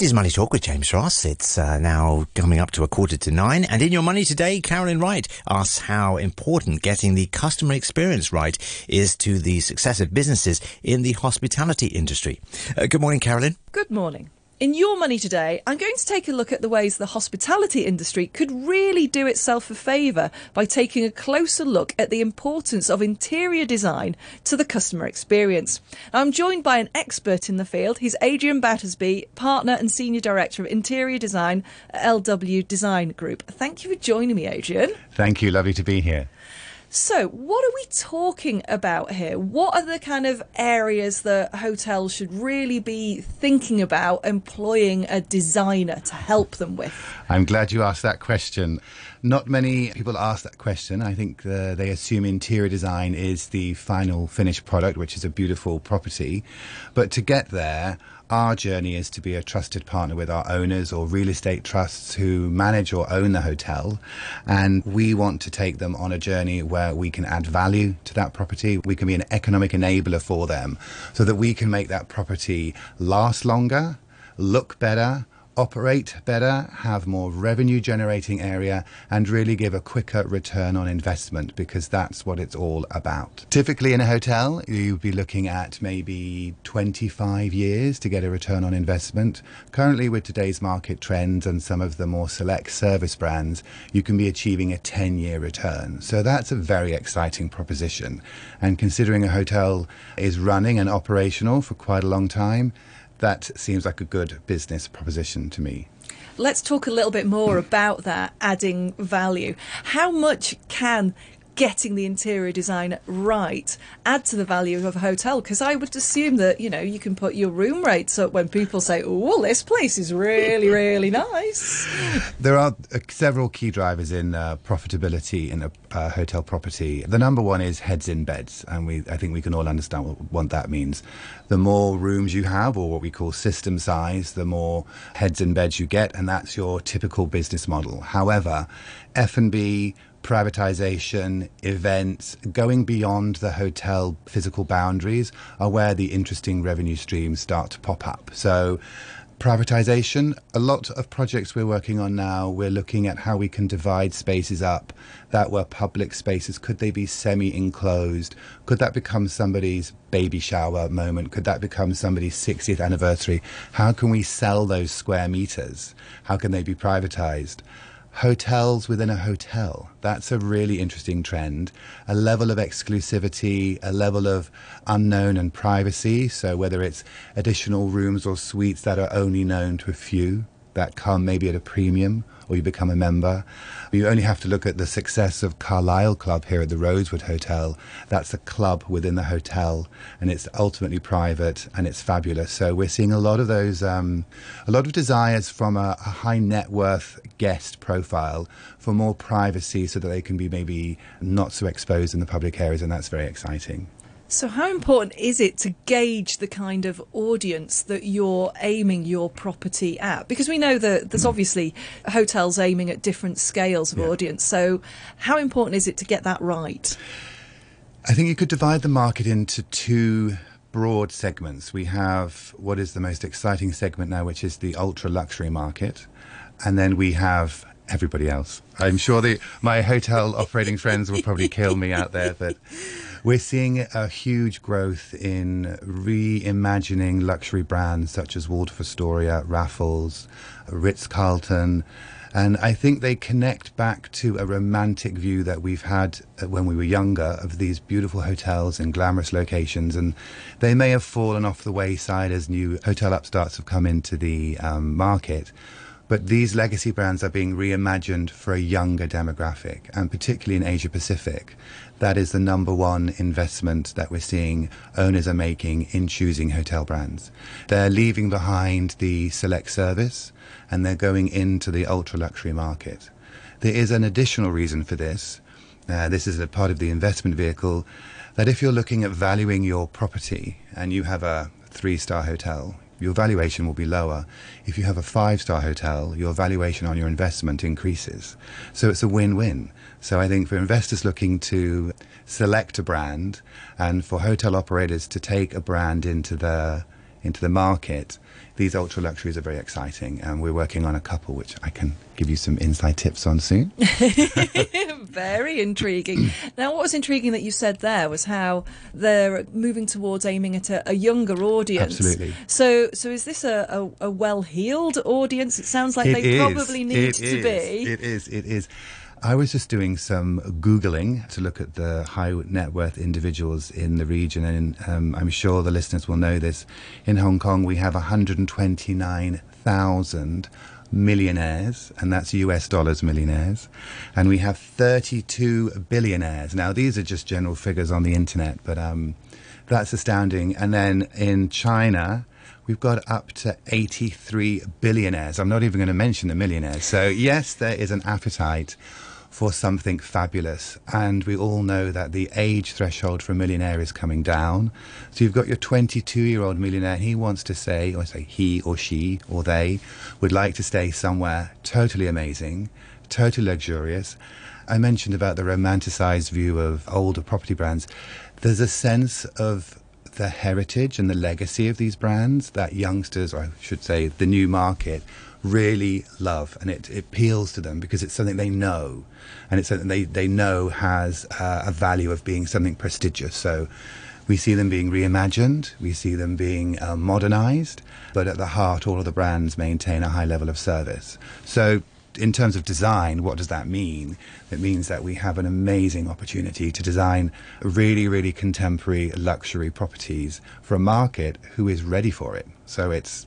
This is Money Talk with James Ross. It's uh, now coming up to a quarter to nine. And in your money today, Carolyn Wright asks how important getting the customer experience right is to the success of businesses in the hospitality industry. Uh, good morning, Carolyn. Good morning. In Your Money today, I'm going to take a look at the ways the hospitality industry could really do itself a favour by taking a closer look at the importance of interior design to the customer experience. I'm joined by an expert in the field. He's Adrian Battisby, partner and senior director of interior design at LW Design Group. Thank you for joining me, Adrian. Thank you. Lovely to be here. So, what are we talking about here? What are the kind of areas that hotels should really be thinking about employing a designer to help them with? I'm glad you asked that question. Not many people ask that question. I think uh, they assume interior design is the final finished product, which is a beautiful property. But to get there, our journey is to be a trusted partner with our owners or real estate trusts who manage or own the hotel. And we want to take them on a journey where we can add value to that property. We can be an economic enabler for them so that we can make that property last longer, look better, operate better, have more revenue generating area, and really give a quicker return on investment because that's what it's all about. Typically, in a hotel, you'd be looking at maybe 25 years to get a return on investment. Currently, with today's market trends and some of the more select service brands, you can be achieving a 10 year return. So that's a very exciting proposition. And considering a hotel is running and operational for quite a long time, that seems like a good business proposition to me. Let's talk a little bit more about that adding value. How much can getting the interior design right add to the value of a hotel? Because I would assume that, you know, you can put your room rates up when people say, oh, this place is really, really nice. There are uh, several key drivers in uh, profitability in a uh, hotel property. The number one is heads in beds, and we I think we can all understand what, what that means. The more rooms you have, or what we call system size, the more heads in beds you get, and that's your typical business model. However, F&B privatization, events, going beyond the hotel physical boundaries are where the interesting revenue streams start to pop up. So, privatization, a lot of projects we're working on now, we're looking at how we can divide spaces up that were public spaces. Could they be semi enclosed? Could that become somebody's baby shower moment? Could that become somebody's 60th anniversary? How can we sell those square meters? How can they be privatized? Hotels within a hotel. That's a really interesting trend. A level of exclusivity, a level of unknown and privacy. So, whether it's additional rooms or suites that are only known to a few that come maybe at a premium, or you become a member. You only have to look at the success of Carlyle Club here at the Rosewood Hotel. That's a club within the hotel, and it's ultimately private and it's fabulous. So we're seeing a lot of those, um, a lot of desires from a, a high net worth guest profile for more privacy, so that they can be maybe not so exposed in the public areas, and that's very exciting. So, how important is it to gauge the kind of audience that you're aiming your property at? Because we know that there's mm. obviously hotels aiming at different scales of yeah. audience. So, how important is it to get that right? I think you could divide the market into two broad segments. We have what is the most exciting segment now, which is the ultra luxury market. And then we have everybody else. I'm sure the, my hotel operating friends will probably kill me out there, but we're seeing a huge growth in reimagining luxury brands such as Waldorf Astoria, Raffles, Ritz Carlton. And I think they connect back to a romantic view that we've had when we were younger of these beautiful hotels in glamorous locations. And they may have fallen off the wayside as new hotel upstarts have come into the um, market. But these legacy brands are being reimagined for a younger demographic, and particularly in Asia Pacific. That is the number one investment that we're seeing owners are making in choosing hotel brands. They're leaving behind the select service and they're going into the ultra luxury market. There is an additional reason for this. Uh, this is a part of the investment vehicle that if you're looking at valuing your property and you have a three star hotel, your valuation will be lower. If you have a five star hotel, your valuation on your investment increases. So it's a win win. So I think for investors looking to select a brand and for hotel operators to take a brand into their into the market, these ultra luxuries are very exciting, and we're working on a couple which I can give you some inside tips on soon. very intriguing. now, what was intriguing that you said there was how they're moving towards aiming at a, a younger audience. Absolutely. So, so is this a, a, a well-heeled audience? It sounds like It they is. probably need It to is. be. It is. It is. I was just doing some Googling to look at the high net worth individuals in the region, and um, I'm sure the listeners will know this. In Hong Kong, we have 129,000 millionaires, and that's US dollars millionaires, and we have 32 billionaires. Now, these are just general figures on the internet, but um, that's astounding. And then in China, we've got up to 83 billionaires. I'm not even going to mention the millionaires. So, yes, there is an appetite for something fabulous. And we all know that the age threshold for a millionaire is coming down. So, you've got your 22 year old millionaire, he wants to say, or say he or she or they would like to stay somewhere totally amazing, totally luxurious. I mentioned about the romanticized view of older property brands. There's a sense of the heritage and the legacy of these brands that youngsters, I should say, the new market, really love, and it, it appeals to them because it's something they know, and it's something they, they know has uh, a value of being something prestigious. So we see them being reimagined, we see them being uh, modernized, but at the heart, all of the brands maintain a high level of service. So in terms of design, what does that mean? It means that we have an amazing opportunity to design really, really contemporary luxury properties for a market who is ready for it. So it's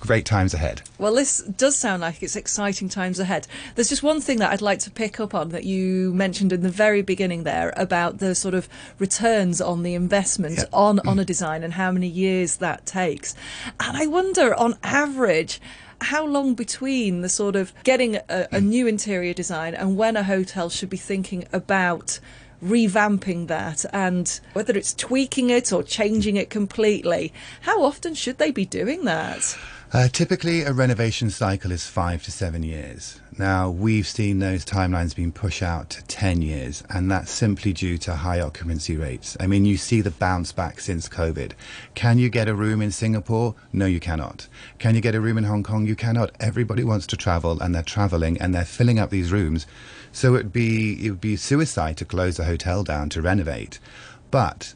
great times ahead. Well, this does sound like it's exciting times ahead. There's just one thing that I'd like to pick up on that you mentioned in the very beginning there about the sort of returns on the investment Yeah. on, on a mm. design and how many years that takes. And I wonder, on average, how long between the sort of getting a, a hmm. new interior design and when a hotel should be thinking about revamping that and whether it's tweaking it or changing it completely. How often should they be doing that? Uh, typically, a renovation cycle is five to seven years. Now, we've seen those timelines being pushed out to 10 years, and that's simply due to high occupancy rates. I mean, you see the bounce back since COVID. Can you get a room in Singapore? No, you cannot. Can you get a room in Hong Kong? You cannot. Everybody wants to travel, and they're traveling, and they're filling up these rooms. So it'd be, it would be suicide to close a hotel down to renovate. But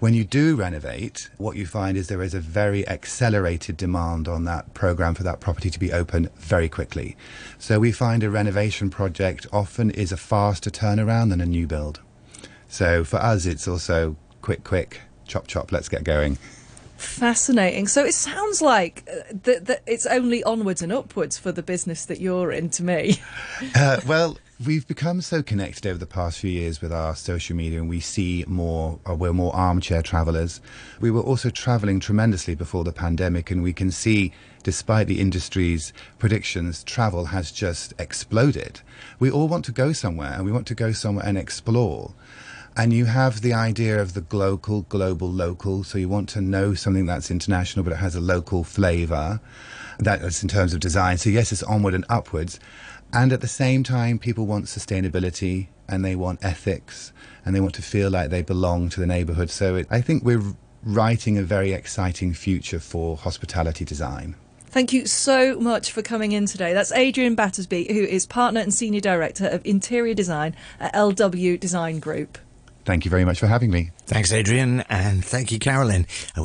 when you do renovate, what you find is there is a very accelerated demand on that program for that property to be open very quickly. So we find a renovation project often is a faster turnaround than a new build. So for us, it's also quick, quick, chop, chop, let's get going. Fascinating. So it sounds like uh, that, that it's only onwards and upwards for the business that you're in to me. Uh, well, we've become so connected over the past few years with our social media, and we see more, or we're more armchair travelers. We were also traveling tremendously before the pandemic, and we can see, despite the industry's predictions, travel has just exploded. We all want to go somewhere, and we want to go somewhere and explore. And you have the idea of the global global, local. So you want to know something that's international, but it has a local flavour. That's in terms of design. So yes, it's onward and upwards. And at the same time, people want sustainability and they want ethics and they want to feel like they belong to the neighbourhood. So it, I think we're writing a very exciting future for hospitality design. Thank you so much for coming in today. That's Adrian Battisby, who is partner and senior director of interior design at LW Design Group. Thank you very much for having me. Thanks, Adrian, and thank you, Carolyn.